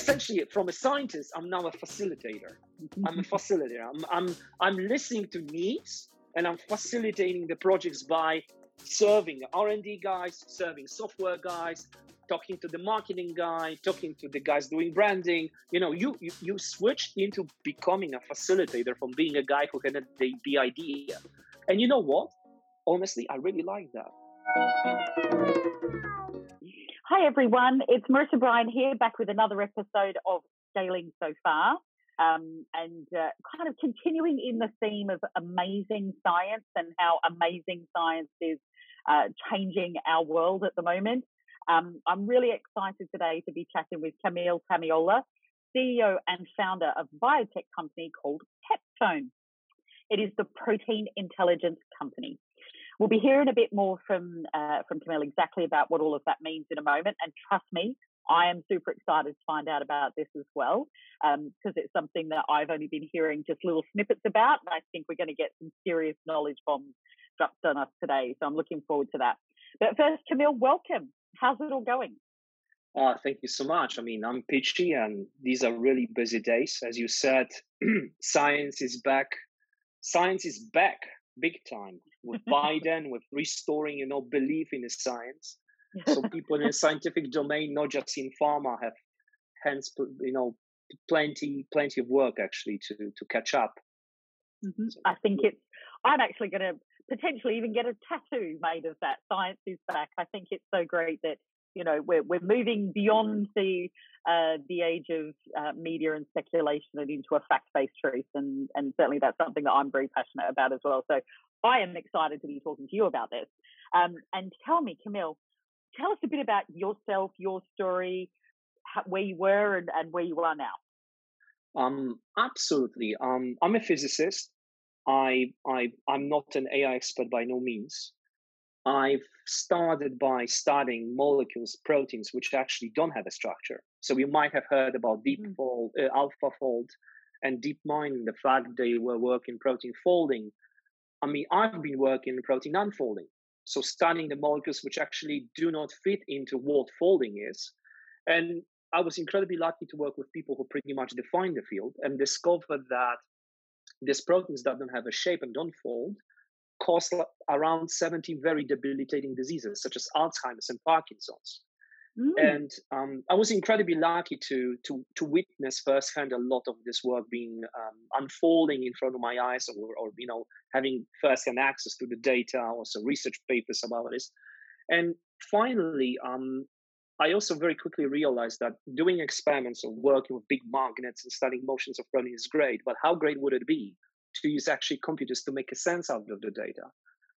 essentially from a scientist, I'm now a facilitator. I'm a facilitator. I'm, I'm, I'm listening to needs and I'm facilitating the projects by serving R&D guys, serving software guys, talking to the marketing guy, talking to the guys doing branding. You know, you you, you switched into becoming a facilitator from being a guy who had the, the idea. And you know what? Honestly, I really like that. Hi everyone, it's Marissa Bryan here, back with another episode of Scaling So Far. Um, and uh, kind of continuing in the theme of amazing science and how amazing science is uh, changing our world at the moment. Um, I'm really excited today to be chatting with Kamil Tamiola, CEO and founder of biotech company called Peptone. It is the protein intelligence company. We'll be hearing a bit more from uh, from Kamil exactly about what all of that means in a moment. And trust me, I am super excited to find out about this as well, because um, it's something that I've only been hearing just little snippets about, and I think we're going to get some serious knowledge bombs dropped on us today. So I'm looking forward to that. But first, Kamil, welcome. How's it all going? Uh, thank you so much. I mean, I'm Peachy, and these are really busy days. As you said, science is back. Science is back big time with Biden, with restoring, you know, belief in the science. So people in the scientific domain, not just in pharma, have hence, you know, plenty, plenty of work actually to to catch up. Mm-hmm. So, I think it's. I'm actually going to potentially even get a tattoo made of that. Science is back. I think it's so great that you know we're we're moving beyond the uh, the age of uh, media and speculation and into a fact based truth, and and certainly that's something that I'm very passionate about as well. So I am excited to be talking to you about this. Um, and tell me, Kamil, tell us a bit about yourself, your story, how, where you were, and, and where you are now. Um, absolutely. Um, I'm a physicist. I, I, I'm not an AI expert by no means. I've started by studying molecules, proteins, which actually don't have a structure. So you might have heard about deep mm. fold, uh, AlphaFold, and deep DeepMind, the fact they were working protein folding. I mean, I've been working in protein unfolding. So studying the molecules which actually do not fit into what folding is. And I was incredibly lucky to work with people who pretty much defined the field and discovered that these proteins that don't have a shape and don't fold cause around 70 very debilitating diseases such as Alzheimer's and Parkinson's. Mm. And um, I was incredibly lucky to to to witness firsthand a lot of this work being um, unfolding in front of my eyes, or, or you know having firsthand access to the data, also research papers about this. And finally, um, I also very quickly realized that doing experiments or working with big magnets and studying motions of proteins is great, but how great would it be to use actually computers to make a sense out of the data?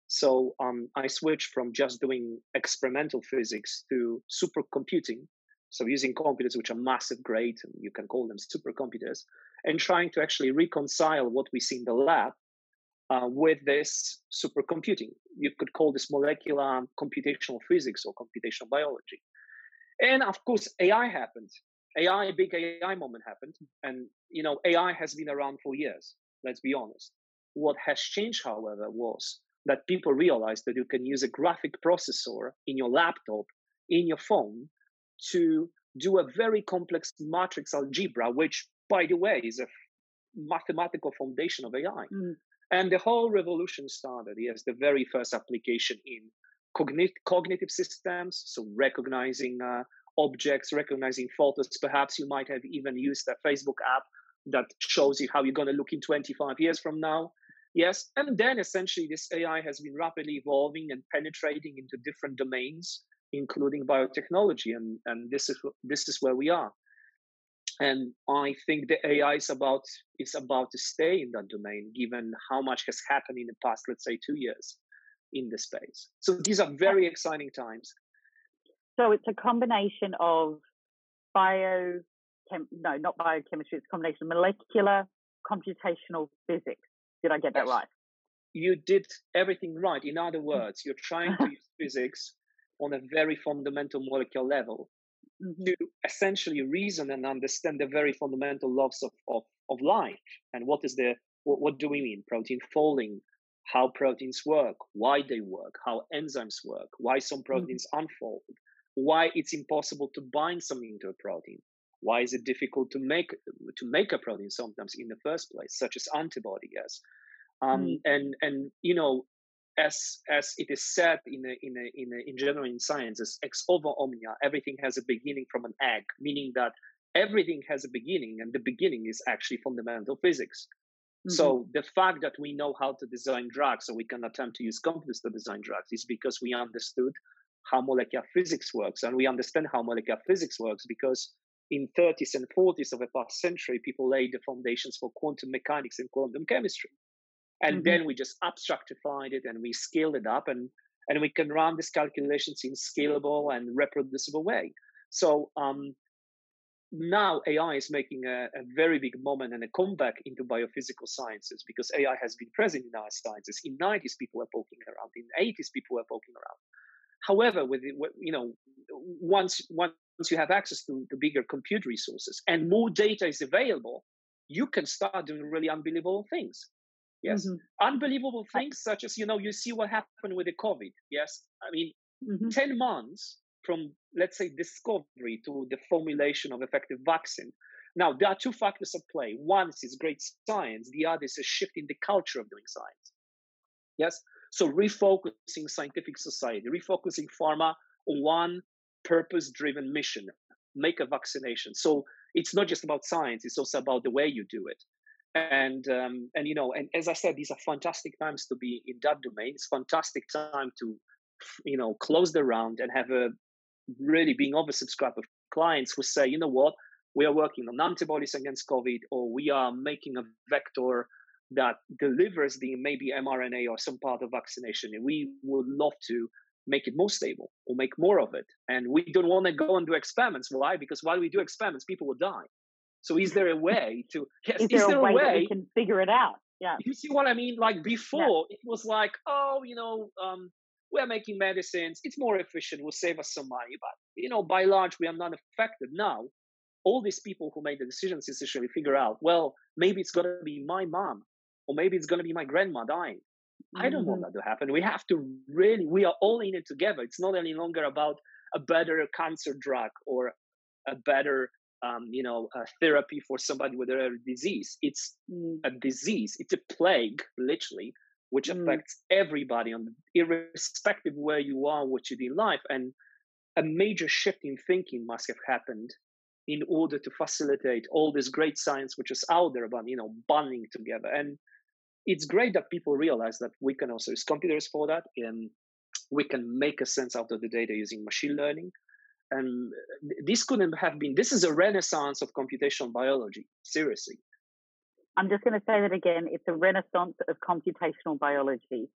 So um, I switched from just doing experimental physics to supercomputing. So using computers which are massive, great, and you can call them supercomputers, and trying to actually reconcile what we see in the lab uh, with this supercomputing. You could call this molecular computational physics or computational biology. And of course, AI happened. AI, big AI moment happened. And, you know, AI has been around for years, let's be honest. What has changed, however, was that people realized that you can use a graphic processor in your laptop, in your phone, to do a very complex matrix algebra, which, by the way, is a mathematical foundation of AI. Mm. And the whole revolution started. Yes, the very first application in cognit- cognitive systems, so recognizing uh, objects, recognizing photos. Perhaps you might have even used a Facebook app that shows you how you're going to look in 25 years from now. Yes, and then essentially this AI has been rapidly evolving and penetrating into different domains, including biotechnology, and and this is this is where we are. And I think the AI is about is about to stay in that domain, given how much has happened in the past, let's say, two years in the space. So these are very exciting times. So it's a combination of bio, chem, no, not biochemistry. It's a combination of molecular computational physics. Did I get that right? You did everything right. In other words, you're trying to use physics on a very fundamental molecular level mm-hmm. to essentially reason and understand the very fundamental laws of, of, of life and what is the what, what do we mean protein folding how proteins work, why they work, how enzymes work, why some mm-hmm. proteins mm-hmm. unfold, why it's impossible to bind something to a protein. Why is it difficult to make to make a protein sometimes in the first place, such as antibody? Yes, um, mm. and and you know, as as it is said in a, in a, in a, in general in science, as ex ovo omnia, everything has a beginning from an egg, meaning that everything has a beginning, and the beginning is actually fundamental physics. Mm-hmm. So the fact that we know how to design drugs, so we can attempt to use computers to design drugs, is because we understood how molecular physics works, and we understand how molecular physics works because in 30s and 40s of the past century, people laid the foundations for quantum mechanics and quantum chemistry, and mm-hmm. then we just abstractified it and we scaled it up, and and we can run these calculations in scalable and reproducible way. So um, now AI is making a, a, very big moment and a comeback into biophysical sciences because AI has been present in our sciences. In 90s, people were poking around. In 80s, people were poking around. However, with you know, once once you have access to, to bigger compute resources and more data is available, you can start doing really unbelievable things. Yes, mm-hmm. unbelievable things such as you know you see what happened with the COVID. Yes, I mean, mm-hmm. ten months from let's say discovery to the formulation of effective vaccine. Now there are two factors at play. One is great science. The other is a shift in the culture of doing science. Yes, so refocusing scientific society, refocusing pharma on one purpose-driven mission: make a vaccination. So it's not just about science; it's also about the way you do it and um, and you know and as i said these are fantastic times to be in that domain it's fantastic time to you know close the round and have a really being oversubscribed of clients who say, you know what, we are working on antibodies against COVID, or we are making a vector that delivers the maybe mRNA or some part of vaccination. And we would love to make it more stable or make more of it. And we don't want to go and do experiments. Why? Because while we do experiments, people will die. So is there a way to yes, is there, is there a way, way, we can figure it out? Yeah. You see what I mean? Like before, yeah. it was like, oh, you know, um, we're making medicines. It's more efficient. Will save us some money. But you know, by large, we are not affected now. All these people who made the decisions essentially figure out, well, maybe it's gonna be my mom, or maybe it's gonna be my grandma dying. I don't want mm-hmm. that to happen. We have to really, we are all in it together. It's not any longer about a better cancer drug or a better, um, you know, therapy for somebody with a rare disease. It's mm. a disease. It's a plague, literally, which mm. affects everybody on irrespective where you are, what you do in life. And a major shift in thinking must have happened in order to facilitate all this great science which is out there about you know bonding together and it's great that people realize that we can also use computers for that and we can make a sense out of the data using machine learning and this couldn't have been this is a renaissance of computational biology seriously I'm just going to say that again. It's a renaissance of computational biology.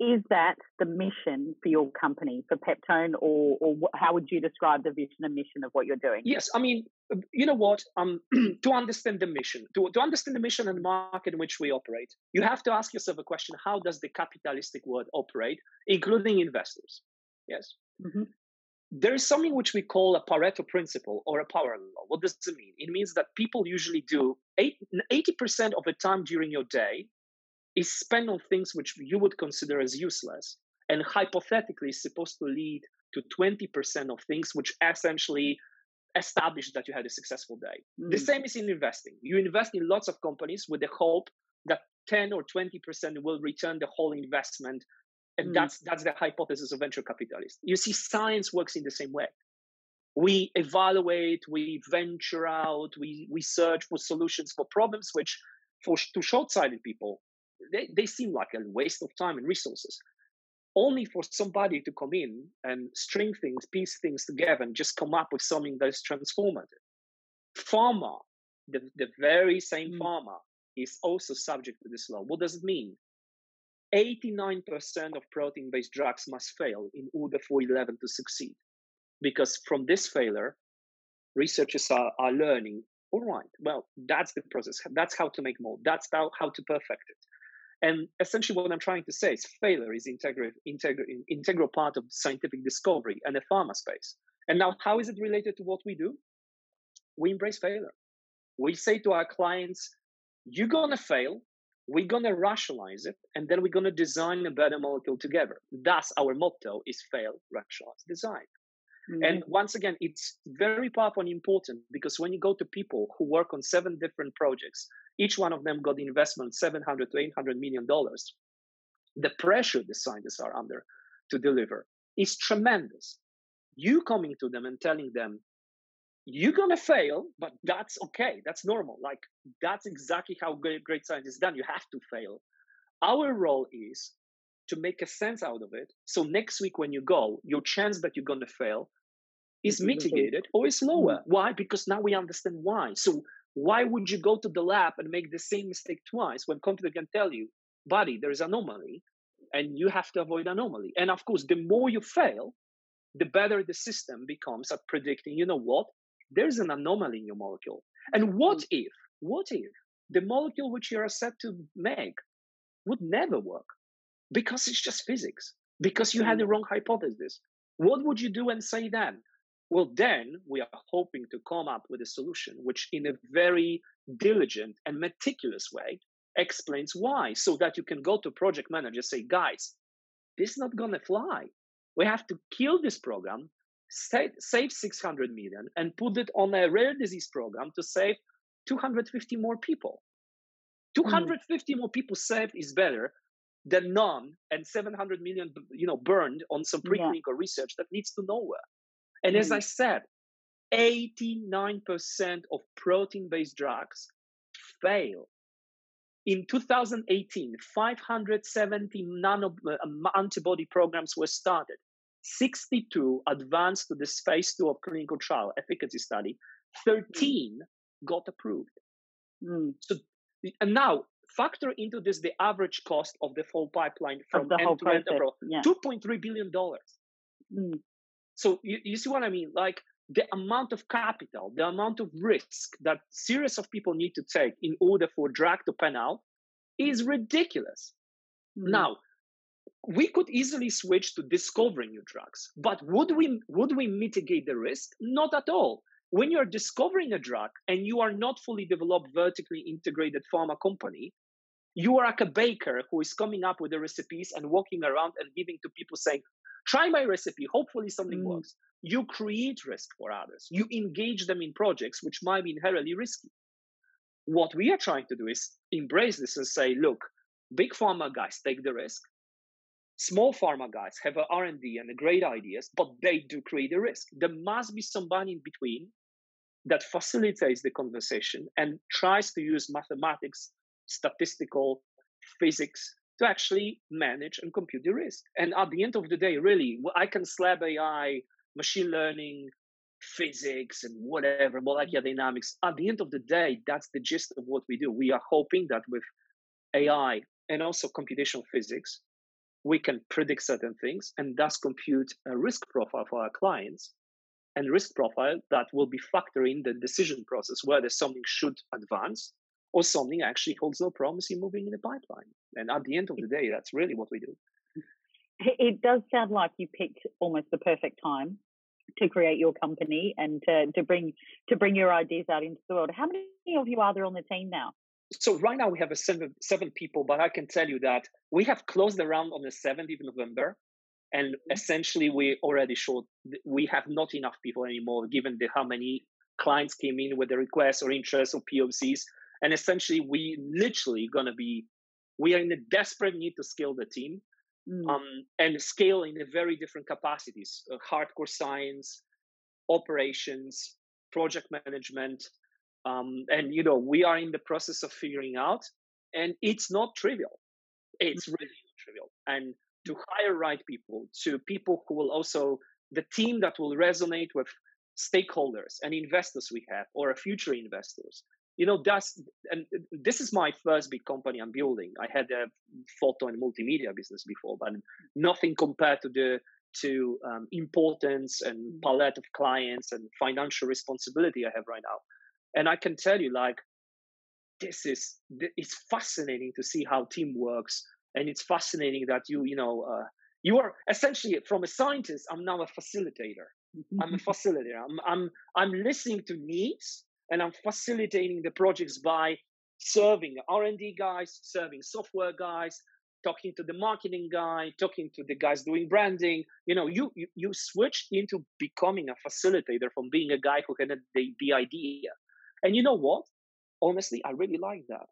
Is that the mission for your company, for Peptone, or, or how would you describe the vision and mission of what you're doing? Yes, I mean, uh, you know what? Um, to understand the mission, to, to understand the mission and the market in which we operate, you have to ask yourself a question: How does the capitalistic world operate, including investors? Yes. Mm-hmm there is something which we call a Pareto principle or a power law. What does it mean? It means that people usually do 80% of the time during your day is spent on things which you would consider as useless and hypothetically is supposed to lead to 20% of things which essentially establish that you had a successful day. Mm. The same is in investing. You invest in lots of companies with the hope that 10 or 20% will return the whole investment and mm. that's that's the hypothesis of venture capitalists. You see, science works in the same way. We evaluate, we venture out, we we search for solutions for problems which, for to short-sighted people, they, they seem like a waste of time and resources. Only for somebody to come in and string things, piece things together, and just come up with something that is transformative. Pharma, the, the very same mm. pharma, is also subject to this law. What does it mean? 89% of protein based drugs must fail in order for 11 to succeed. Because from this failure, researchers are, are learning all right, well, that's the process. That's how to make more. That's how, how to perfect it. And essentially, what I'm trying to say is failure is integral, integral, integral part of scientific discovery and the pharma space. And now, how is it related to what we do? We embrace failure. We say to our clients, you're going to fail we're going to rationalize it and then we're going to design a better molecule together thus our motto is fail rationalize design Mm-hmm. And once again, it's very powerful and important because when you go to people who work on seven different projects, each one of them got investment 700 to 800 million dollars. The pressure the scientists are under to deliver is tremendous. You coming to them and telling them, you're gonna fail, but that's okay. That's normal. Like that's exactly how great, great science is done. You have to fail. Our role is to make a sense out of it. So next week when you go, your chance that you're gonna fail is mitigated or is lower. Mm-hmm. Why? Because now we understand why. So why would you go to the lab and make the same mistake twice when computer can tell you, buddy, there is anomaly, and you have to avoid anomaly. And of course, the more you fail, the better the system becomes at predicting, you know what? There's an anomaly in your molecule. And what mm. if, what if the molecule which you are set to make would never work? Because it's just physics, because you had the wrong hypothesis. What would you do and say then? Well, then we are hoping to come up with a solution which, in a very diligent and meticulous way, explains why, so that you can go to project manager say, guys, this is not gonna fly. We have to kill this program, save, save 600 million, and put it on a rare disease program to save 250 more people. 250 mm. more people saved is better than none and 700 million you know burned on some preclinical yeah. research that leads to nowhere and mm. as i said 89% of protein based drugs fail in 2018, 570 nano uh, antibody programs were started. 62 advanced to this phase two of clinical trial efficacy study. 13 mm. got approved. Mm. So, and now factor into this the average cost of the full pipeline from end to end yeah. 2.3 billion dollars. Mm. So you, you see what I mean? Like the amount of capital, the amount of risk that series of people need to take in order for drug to pan out is ridiculous. Mm-hmm. Now, we could easily switch to discovering new drugs, but would we would we mitigate the risk? Not at all. When you're discovering a drug and you are not fully developed vertically integrated pharma company, you are like a baker who is coming up with the recipes and walking around and giving to people saying, try my recipe, hopefully something mm. works you create risk for others. You engage them in projects which might be inherently risky. What we are trying to do is embrace this and say, look, big pharma guys take the risk. Small pharma guys have a R&D and great ideas, but they do create a risk. There must be somebody in between that facilitates the conversation and tries to use mathematics, statistical, physics to actually manage and compute the risk. And at the end of the day, really, I can slap AI machine learning, physics, and whatever, molecular dynamics. At the end of the day, that's the gist of what we do. We are hoping that with AI and also computational physics, we can predict certain things and thus compute a risk profile for our clients and risk profile that will be factoring the decision process whether something should advance or something actually holds no promise in moving in the pipeline. And at the end of the day, that's really what we do. It does sound like you picked almost the perfect time to create your company and to, to bring to bring your ideas out into the world. How many of you are there on the team now? So right now we have a seven seven people, but I can tell you that we have closed the round on the seventh of November, and mm-hmm. essentially we already showed we have not enough people anymore, given the how many clients came in with the requests or interests or POCs, and essentially we literally gonna be we are in a desperate need to scale the team mm. um, and scale in a very different capacities uh, hardcore science operations project management um, and you know we are in the process of figuring out and it's not trivial it's mm. really not trivial and to hire right people to people who will also the team that will resonate with stakeholders and investors we have or future investors you know that's and this is my first big company i'm building. I had a photo and multimedia business before but nothing compared to the to um, importance and mm-hmm. palette of clients and financial responsibility i have right now. And i can tell you like this is it's fascinating to see how team works and it's fascinating that you you know uh, you are essentially from a scientist i'm now a facilitator. I'm a facilitator. I'm i'm i'm listening to needs and I'm facilitating the projects by serving R&D guys, serving software guys, talking to the marketing guy, talking to the guys doing branding. You know, you you, you switched into becoming a facilitator from being a guy who had uh, the, the idea. And you know what? Honestly, I really like that.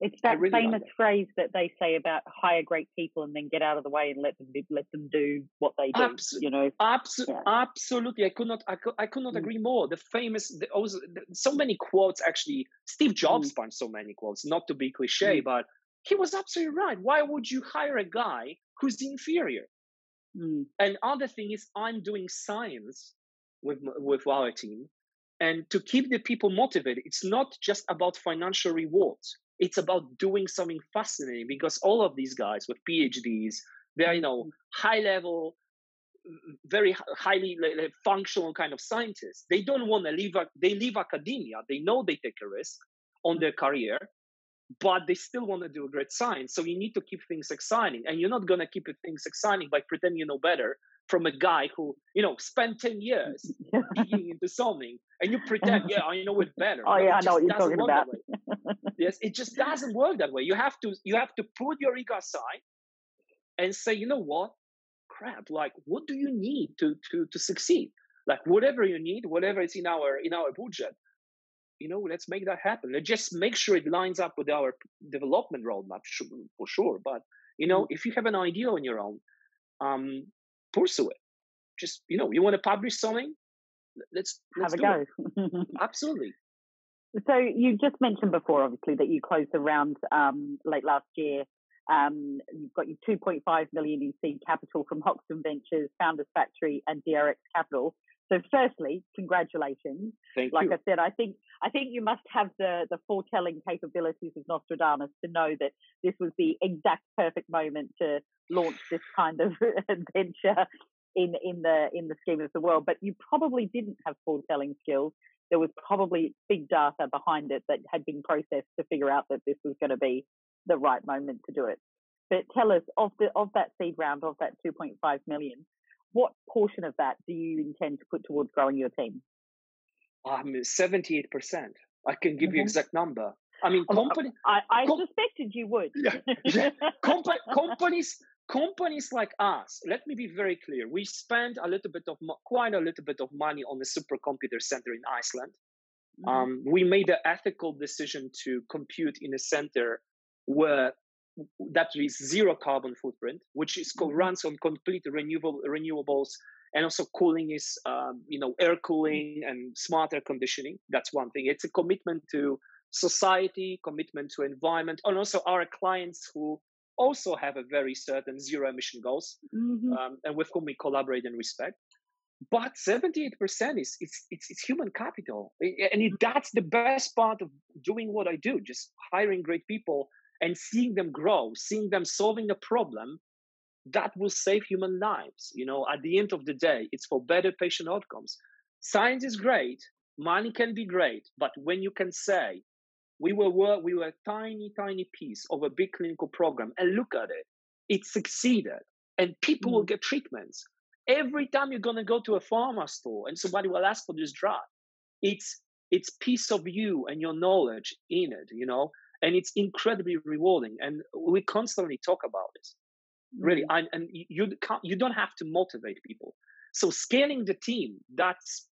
It's that really famous like phrase that they say about hire great people and then get out of the way and let them let them do what they do. Absol- you know, Absol- yeah. absolutely. I could not. I could. I could not mm. agree more. The famous. The, also, the, so many quotes. Actually, Steve Jobs mm. punched so many quotes. Not to be cliche, mm. but he was absolutely right. Why would you hire a guy who's inferior? Mm. And other thing is, I'm doing science with with our team, and to keep the people motivated, it's not just about financial rewards it's about doing something fascinating because all of these guys with PhDs, they're you know mm-hmm. high level, very highly functional kind of scientists. They don't want to leave. They leave academia. They know they take a risk on their career, but they still want to do great science. So you need to keep things exciting, and you're not going to keep things exciting by pretending you know better from a guy who you know spent 10 years digging into something and you pretend yeah i know it better oh yeah i know what you're talking about. yes it just doesn't work that way. You have to you have to put your ego aside and say you know what? Crap like what do you need to to to succeed? Like whatever you need whatever is in our in our budget you know let's make that happen. Let's just make sure it lines up with our development roadmap for sure but you know mm. if you have an idea on your own um pursue it. Just you know, you want to publish something, let's, let's have a go. Absolutely. So you just mentioned before, obviously, that you closed the round um, late last year. Um, you've got your 2.5 million in seed capital from Hoxton Ventures, Founders Factory, and DRX Capital. So, firstly, congratulations. Thank like you. I said, I think I think you must have the the foretelling capabilities of Nostradamus to know that this was the exact perfect moment to launch this kind of adventure in in the in the scheme of the world. But you probably didn't have foretelling skills. There was probably big data behind it that had been processed to figure out that this was going to be the right moment to do it. But tell us of the of that seed round of that 2.5 million, what portion of that do you intend to put towards growing your team? Um, 78%. I can give mm-hmm. you exact number. I mean, company. I, I com- suspected you would. yeah, yeah. companies, companies like us. Let me be very clear. We spend a little bit of, quite a little bit of money on the supercomputer center in Iceland. Mm-hmm. Um, we made the ethical decision to compute in a center where that is zero carbon footprint, which is mm-hmm. runs on complete renewable renewables, and also cooling is um, you know air cooling and smart air conditioning. That's one thing. It's a commitment to society, commitment to environment, and also our clients who also have a very certain zero emission goals, mm-hmm. um, and with whom we collaborate and respect. But 78% is it's, it's, it's human capital, and it, that's the best part of doing what I do: just hiring great people and seeing them grow, seeing them solving a problem that will save human lives. You know, at the end of the day, it's for better patient outcomes. Science is great, money can be great, but when you can say we were we were a tiny, tiny piece of a big clinical program, and look at it, it succeeded, and people mm. will get treatments. Every time you're gonna go to a pharma store and somebody will ask for this drug, it's it's piece of you and your knowledge in it, you know, and it's incredibly rewarding. And we constantly talk about this, really. Mm. And, and you can't, you don't have to motivate people. So scaling the team, that's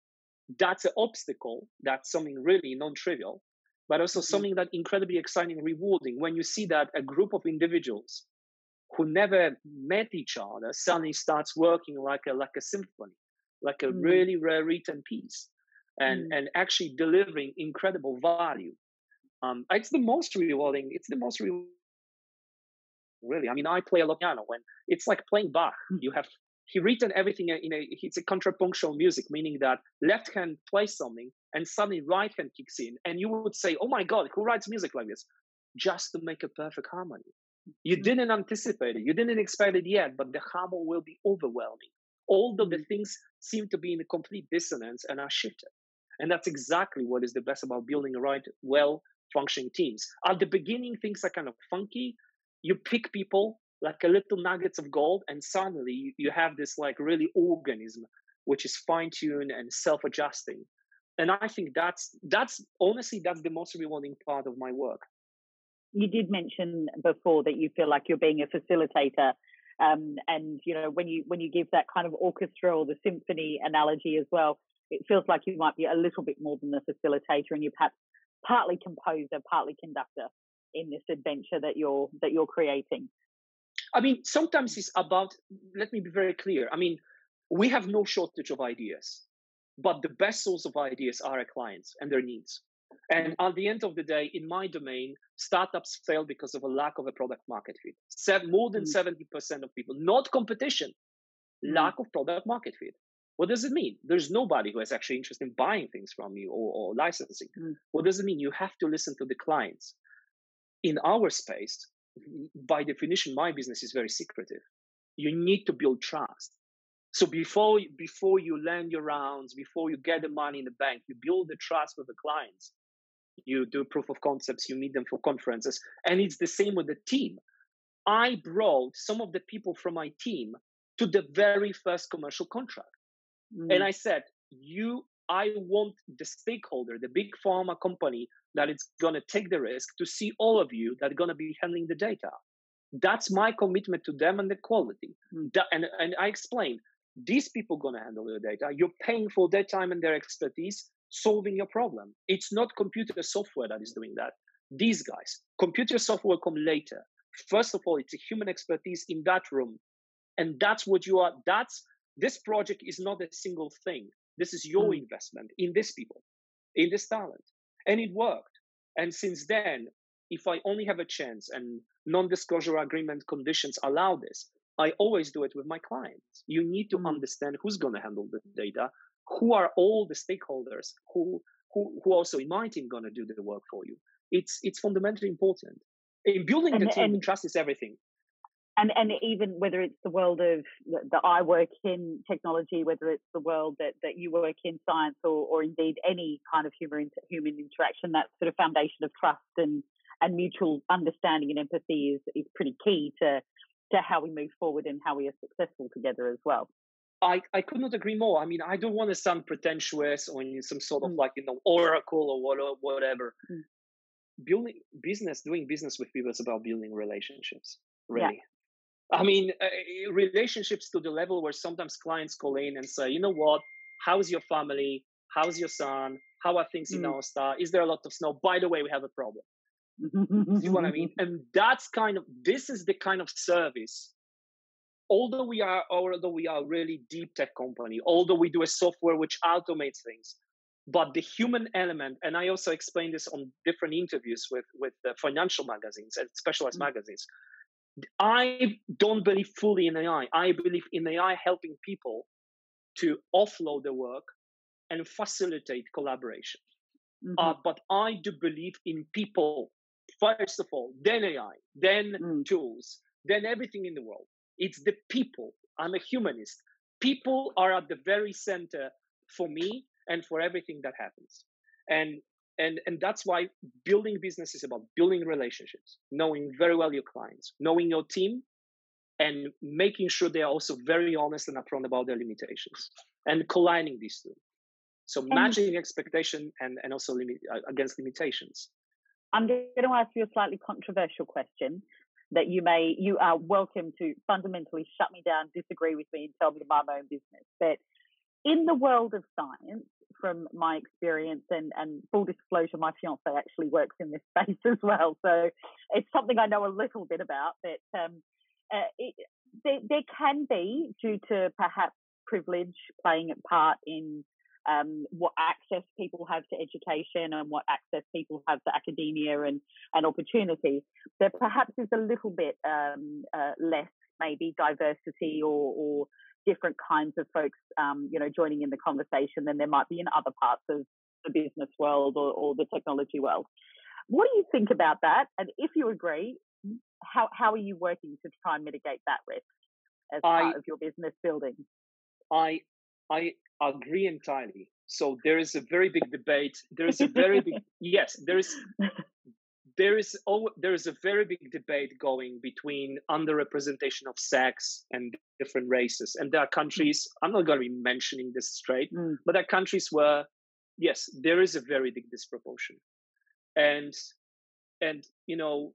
that's an obstacle. That's something really non-trivial but also mm-hmm. something that incredibly exciting, rewarding when you see that a group of individuals who never met each other suddenly starts working like a like a symphony, like a mm. really rare written piece, and mm. and actually delivering incredible value. Um, it's the most rewarding. It's the most rewarding. Really, I mean, I play a lot piano when it's like playing Bach. Mm. You have he written everything in a it's a contrapunctual music meaning that left hand plays something and suddenly right hand kicks in and you would say oh my god who writes music like this just to make a perfect harmony you mm-hmm. didn't anticipate it you didn't expect it yet but the harmony will be overwhelming although the mm-hmm. things seem to be in a complete dissonance and are shifted and that's exactly what is the best about building a right well functioning teams. At the beginning things are kind of funky. You pick people like a little nuggets of gold and suddenly you have this like really organism which is fine-tuned and self-adjusting. And i think that's that's honestly that's the most rewarding part of my work. You did mention before that you feel like you're being a facilitator um, and you know when you when you give that kind of orchestra or the symphony analogy as well it feels like you might be a little bit more than the facilitator and you're perhaps partly composer partly conductor in this adventure that you're that you're creating i mean sometimes it's about let me be very clear i mean we have no shortage of ideas but the best source of ideas are our clients and their needs and at the end of the day, in my domain, startups fail because of a lack of a product market fit. Seven, more than mm. 70% of people, not competition, mm. lack of product market fit. What does it mean? There's nobody who has actually interest in buying things from you or, or licensing. Mm. What does it mean? You have to listen to the clients. In our space, by definition, my business is very secretive. You need to build trust. So before before you land your rounds, before you get the money in the bank, you build the trust with the clients. You do proof of concepts, you meet them for conferences, and it's the same with the team. I brought some of the people from my team to the very first commercial contract, mm. and I said, "You, I want the stakeholder, the big pharma company that is going to take the risk to see all of you that are going to be handling the data." That's my commitment to them and the quality. Mm. and, and I explained these people going to handle your data. You're paying for their time and their expertise solving your problem. It's not computer software that is doing that. These guys, computer software come later. First of all, it's a human expertise in that room. And that's what you are. That's this project is not a single thing. This is your mm. investment in these people, in this talent. And it worked. And since then, if I only have a chance and non disclosure agreement conditions allow this, I always do it with my clients. You need to mm. understand who's going to handle the data, who are all the stakeholders, who who who also in my team going to do the work for you. It's it's fundamentally important. In building and, the team, and, trust is everything. And and even whether it's the world of that I work in technology, whether it's the world that, that you work in science, or or indeed any kind of human human interaction, that sort of foundation of trust and and mutual understanding and empathy is is pretty key to to how we move forward and how we are successful together as well. I, I could not agree more. I mean, I don't want to sound pretentious or in some sort of mm. like, you know, oracle or whatever. Mm. Building business, doing business with people is about building relationships, really. Yeah. I mean, uh, relationships to the level where sometimes clients call in and say, you know what, how's your family? How's your son? How are things mm. in our star? Is there a lot of snow? By the way, we have a problem you know what I mean? And that's kind of this is the kind of service. Although we are, although we are really deep tech company, although we do a software which automates things, but the human element, and I also explained this on different interviews with with financial magazines and specialized mm-hmm. magazines. I don't believe fully in AI. I believe in AI helping people to offload the work and facilitate collaboration. Uh, mm-hmm. Uh, but I do believe in people first of all, then AI, then mm. tools, then everything in the world. It's the people. I'm a humanist. People are at the very center for me and for everything that happens. And and and that's why building business is about building relationships, knowing very well your clients, knowing your team, and making sure they are also very honest and upfront about their limitations and colliding these two. So matching expectation and, and also limit, uh, against limitations. I'm going to ask you a slightly controversial question that you may, you are welcome to fundamentally shut me down, disagree with me, and tell me to mind my own business. But in the world of science, from my experience and, and full disclosure, my fiance actually works in this space as well. So it's something I know a little bit about. That um, uh, it, there, there can be, due to perhaps privilege playing a part in um, what access people have to education and what access people have to academia and, and opportunity, there perhaps is a little bit um, uh, less maybe diversity or, or, different kinds of folks, um, you know, joining in the conversation than there might be in other parts of the business world or, or the technology world. What do you think about that? And if you agree, how, how are you working to try and mitigate that risk as I, part of your business building? I I agree entirely. So there is a very big debate. There is a very big yes. There is there is there is a very big debate going between underrepresentation of sex and different races. And there are countries. I'm not going to be mentioning this straight, mm. but there are countries where yes, there is a very big disproportion. And and you know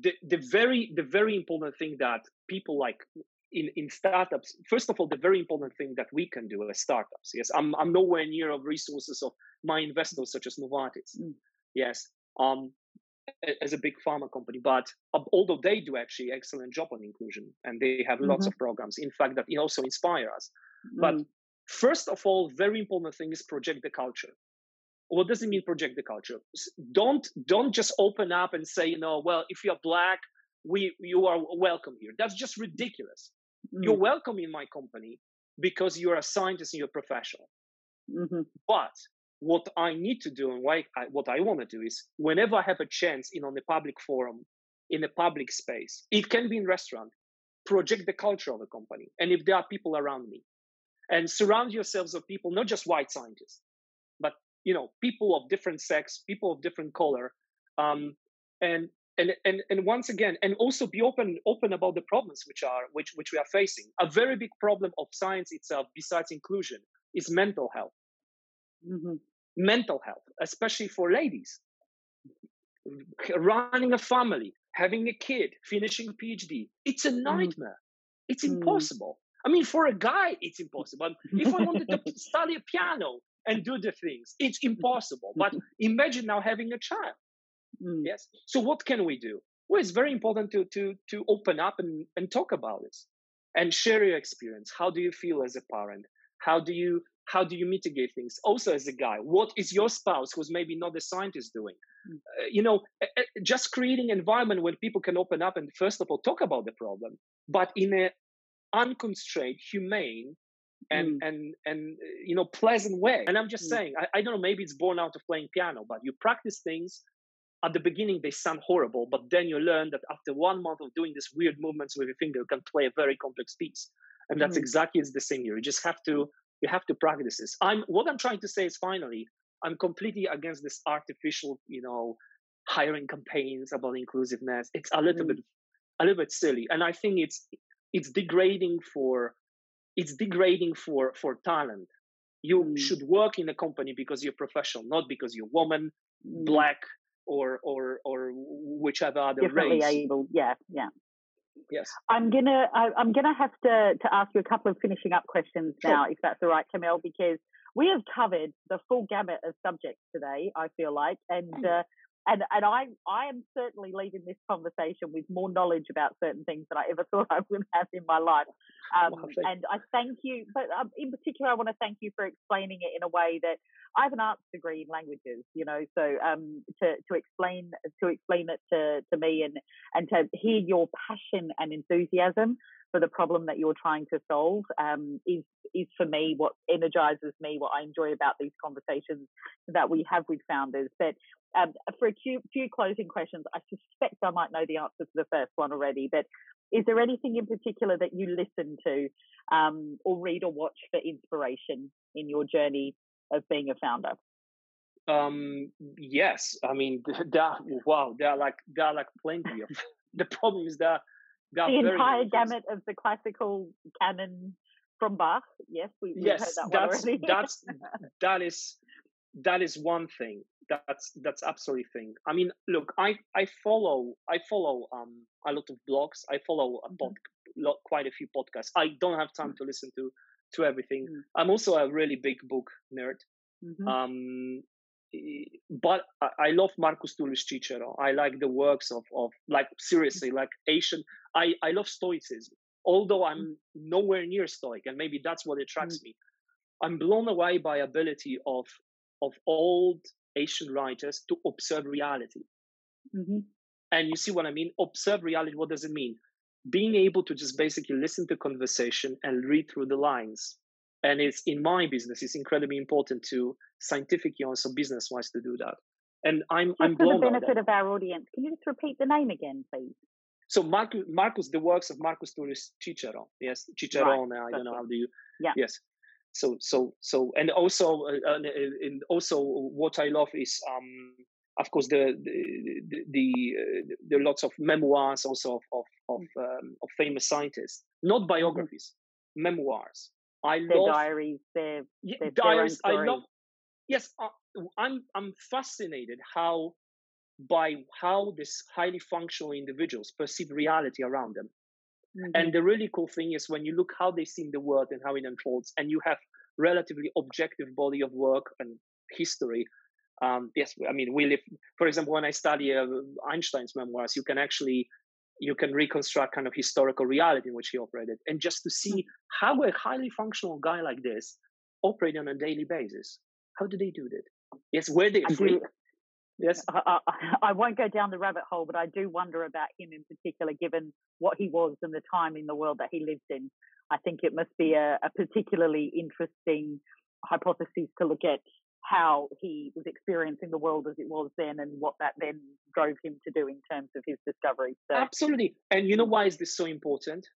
the the very the very important thing that people like in in startups first of all the very important thing that we can do as startups yes i'm i'm nowhere near of resources of my investors such as novartis mm. yes um as a big pharma company but although they do actually excellent job on inclusion and they have lots mm-hmm. of programs in fact that also inspire us mm. but first of all very important thing is project the culture what does it mean project the culture don't don't just open up and say you know well if you're black we you are welcome here that's just ridiculous mm. you're welcome in my company because you're a scientist and you're a professional mm-hmm. but what i need to do and why I, what i want to do is whenever i have a chance in on a public forum in a public space it can be in restaurant project the culture of the company and if there are people around me. And surround yourselves of people not just white scientists but you know people of different sex people of different color um, and and and and once again and also be open open about the problems which are which which we are facing. A very big problem of science itself besides inclusion is mental health. Mm-hmm. Mental health especially for ladies running a family having a kid finishing a phd it's a mm-hmm. nightmare mm-hmm. it's impossible I mean, for a guy, it's impossible. If I wanted to study a piano, and do the things. It's impossible. But imagine now having a child. Mm. Yes. So what can we do? Well, it's very important to to to open up and, and talk about this and share your experience. How do you feel as a parent? How do you how do you mitigate things? Also, as a guy, what is your spouse who's maybe not a scientist doing? Mm. Uh, you know, uh, just creating an environment where people can open up and first of all talk about the problem, but in a unconstrained, humane, and mm. and and you know pleasant way and i'm just mm. saying I, I don't know maybe it's born out of playing piano but you practice things at the beginning they sound horrible but then you learn that after one month of doing these weird movements with your finger you can play a very complex piece and that's mm. exactly it's the same here you just have to you have to practice this i'm what i'm trying to say is finally i'm completely against this artificial you know hiring campaigns about inclusiveness it's a little mm. bit a little bit silly and i think it's it's degrading for it's degrading for for talent you mm. should work in a company because you're professional not because you're woman mm. black or or or whichever other Differently race able yeah yeah yes i'm gonna I, am gonna have to to ask you a couple of finishing up questions sure. now if that's all right Kamil, because we have covered the full gamut of subjects today i feel like and uh, and and I I am certainly leaving this conversation with more knowledge about certain things than I ever thought I would have in my life. Um, and I thank you, but um, in particular, I want to thank you for explaining it in a way that I have an arts degree in languages, you know, so um, to to explain to explain it to to me and and to hear your passion and enthusiasm for the problem that you're trying to solve um, is is for me what energizes me, what I enjoy about these conversations that we have with founders. But um, for a few, few closing questions, I suspect I might know the answer to the first one already. But is there anything in particular that you listen to, um, or read or watch for inspiration in your journey of being a founder? Um, yes, I mean, there, wow, there are like there are like plenty of. the problem is that the entire gamut of the classical canon from Bach. Yes, we, yes, heard that that's, already. that's that is that is one thing. That's that's absolutely thing. I mean, look, I I follow I follow um a lot of blogs. I follow a pod, mm-hmm. quite a few podcasts. I don't have time to listen to to everything. Mm-hmm. I'm also a really big book nerd. Mm-hmm. Um, but I love Marcus Tullius Cicero. I like the works of of like seriously like Asian. I I love Stoicism. Although I'm mm. nowhere near Stoic, and maybe that's what attracts mm. me. I'm blown away by ability of of old Asian writers to observe reality. Mm-hmm. And you see what I mean? Observe reality. What does it mean? Being able to just basically listen to conversation and read through the lines and it's in my business it's incredibly important to scientifically also business wise to do that and i'm just i'm for the benefit of our audience can you just repeat the name again please so marcus, marcus the works of marcus tullius cicero yes cicero right. i don't know how do you yeah yes so so so and also uh, uh, and also what i love is um of course the the the, the, uh, are lots of memoirs also of of of, mm. um, of famous scientists not mm-hmm. biographies mm-hmm. memoirs I their love diaries, their, their diaries. I love. Yes, uh, I'm. I'm fascinated how by how these highly functional individuals perceive reality around them. Mm-hmm. And the really cool thing is when you look how they see the world and how it unfolds, and you have relatively objective body of work and history. Um, yes, I mean we live. For example, when I study uh, Einstein's memoirs, you can actually you can reconstruct kind of historical reality in which he operated, and just to see mm-hmm. how a highly functional guy like this operate on a daily basis. How do they do that? Yes, were they free? Yes. I, I, I, won't go down the rabbit hole, but I do wonder about him in particular, given what he was and the time in the world that he lived in. I think it must be a, a particularly interesting hypothesis to look at how he was experiencing the world as it was then and what that then drove him to do in terms of his discovery. So, Absolutely. And you know why is this so important?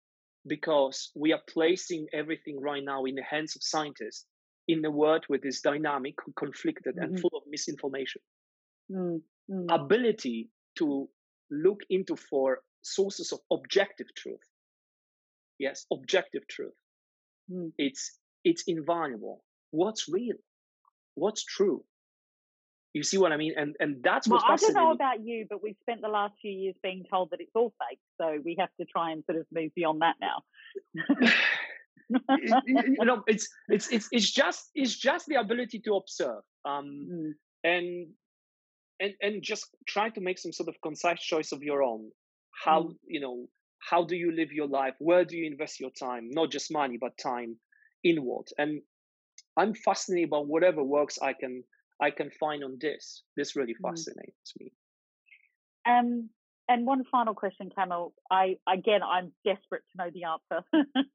Because we are placing everything right now in the hands of scientists in a world with this dynamic, conflicted, mm-hmm. and full of misinformation mm, mm. ability to look into for sources of objective truth. Yes objective truth. Mm. it's it's invaluable. What's real? What's true? You see what i mean? And and that's well, i don't know about you but we've spent the last few years being told that it's all fake so we have to try and sort of move beyond that now. You know it's it's it's it's just it's just the ability to observe um mm. and and and just try to make some sort of concise choice of your own. How mm. you know how do you live your life? Where do you invest your time? Not just money but time inward. And i'm fascinated by whatever works i can i can find on this. This really mm. fascinates mm. me. Um and one final question Kamil i again i'm desperate to know the answer.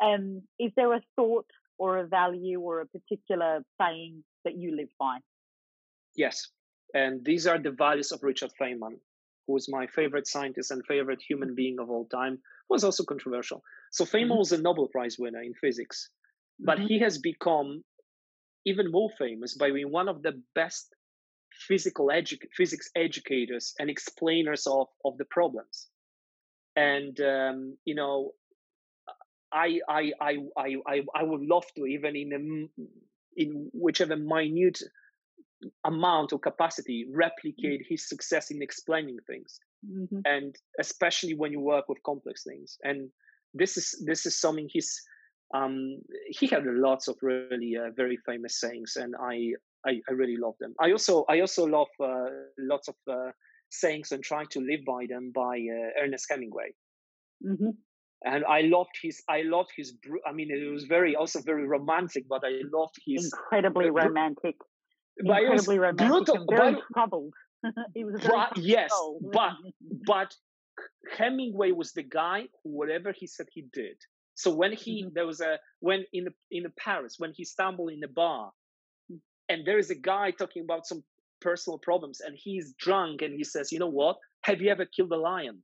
Um is there a thought or a value or a particular saying that you live by? Yes and these are the values of Richard Feynman, who is my favorite scientist and favorite human being of all time, was also controversial. So Feynman mm-hmm. was a Nobel Prize winner in physics, but mm-hmm. he has become even more famous by being one of the best physical edu- physics educators and explainers of, of the problems. And um, you know, I, I I I I I would love to even in a, in whichever minute amount or capacity mm. replicate his success in explaining things mm-hmm. and especially when you work with complex things and this is this is something he's um, he had lots of really uh, very famous sayings and I, I, I really love them i also i also love uh, lots of uh, sayings and trying to live by them by uh, ernest hemingway mm-hmm. and i loved his i loved his i mean it was very also very romantic but i loved his incredibly romantic incredibly romantic brutal, very but, troubled. he was but, yes, but but Hemingway was the guy who whatever he said he did. So when he mm-hmm. there was a when in the, in Paris when he stumbled in a bar, mm. and there is a guy talking about some personal problems, and he's drunk, and he says, "You know what? Have you ever killed a lion?"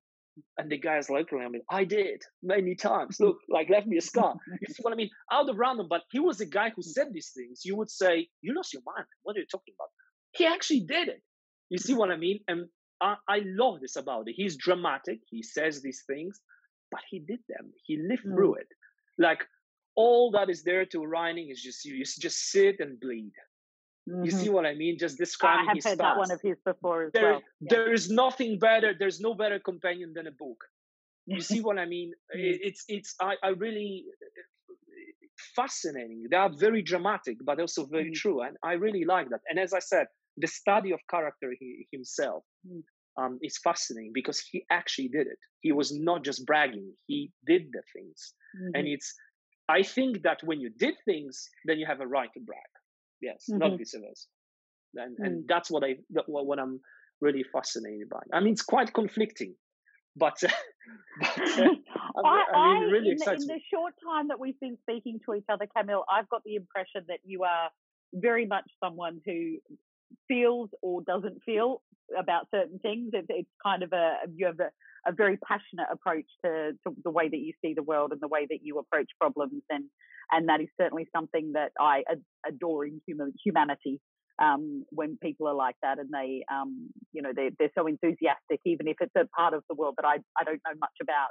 And the guy's like, I mean, I did many times. Look, like left me a scar. you see what I mean? Out of random, but he was the guy who said these things. You would say, You lost your mind. What are you talking about? He actually did it. You see what I mean? And I, I love this about it. He's dramatic. He says these things, but he did them. He lived mm. through it. Like all that is there to writing is just you, you just sit and bleed. Mm-hmm. You see what I mean? Just describing. I have his heard that one of his before as there, well. Yeah. There is nothing better. There's no better companion than a book. You see what I mean? Mm. It's it's I, I really fascinating. They are very dramatic, but also very mm. true, and I really like that. And as I said, the study of character he, himself mm. um, is fascinating because he actually did it. He was not just bragging; he did the things, mm-hmm. and it's. I think that when you did things, then you have a right to brag. Yes, mm-hmm. not vice versa. And, mm. and that's what I what, what I'm really fascinated by. I mean, it's quite conflicting, but, but uh, I, I, mean, really in, the, in the short time that we've been speaking to each other, Kamil, I've got the impression that you are very much someone who feels or doesn't feel about certain things. It's, it's kind of a you have a, a very passionate approach to, to, the way that you see the world and the way that you approach problems, and and that is certainly something that I adore in human, humanity. Um, when people are like that and they, um, you know, they're, they're so enthusiastic, even if it's a part of the world that I, I don't know much about.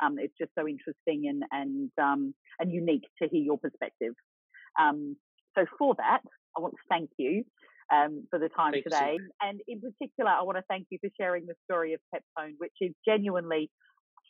Um, it's just so interesting and and um, and unique to hear your perspective. Um, so for that, I want to thank you. Um, for the time Thank today. much. And in particular, I want to thank you for sharing the story of Peptone, which is genuinely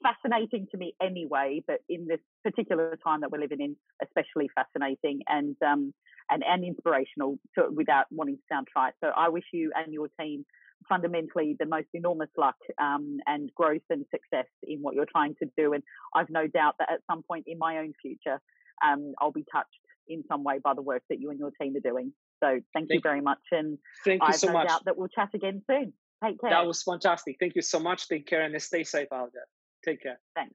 fascinating to me anyway, but in this particular time that we're living in, especially fascinating and um, and, and inspirational to, without wanting to sound trite. So I wish you and your team fundamentally the most enormous luck um, and growth and success in what you're trying to do. And I've no doubt that at some point in my own future, um, I'll be touched in some way by the work that you and your team are doing. So thank, Thank you very much. And Thank you I've so no much. doubt that we'll chat again soon. Take care. That was fantastic. Thank you so much. Take care and stay safe out there. Take care. Thanks.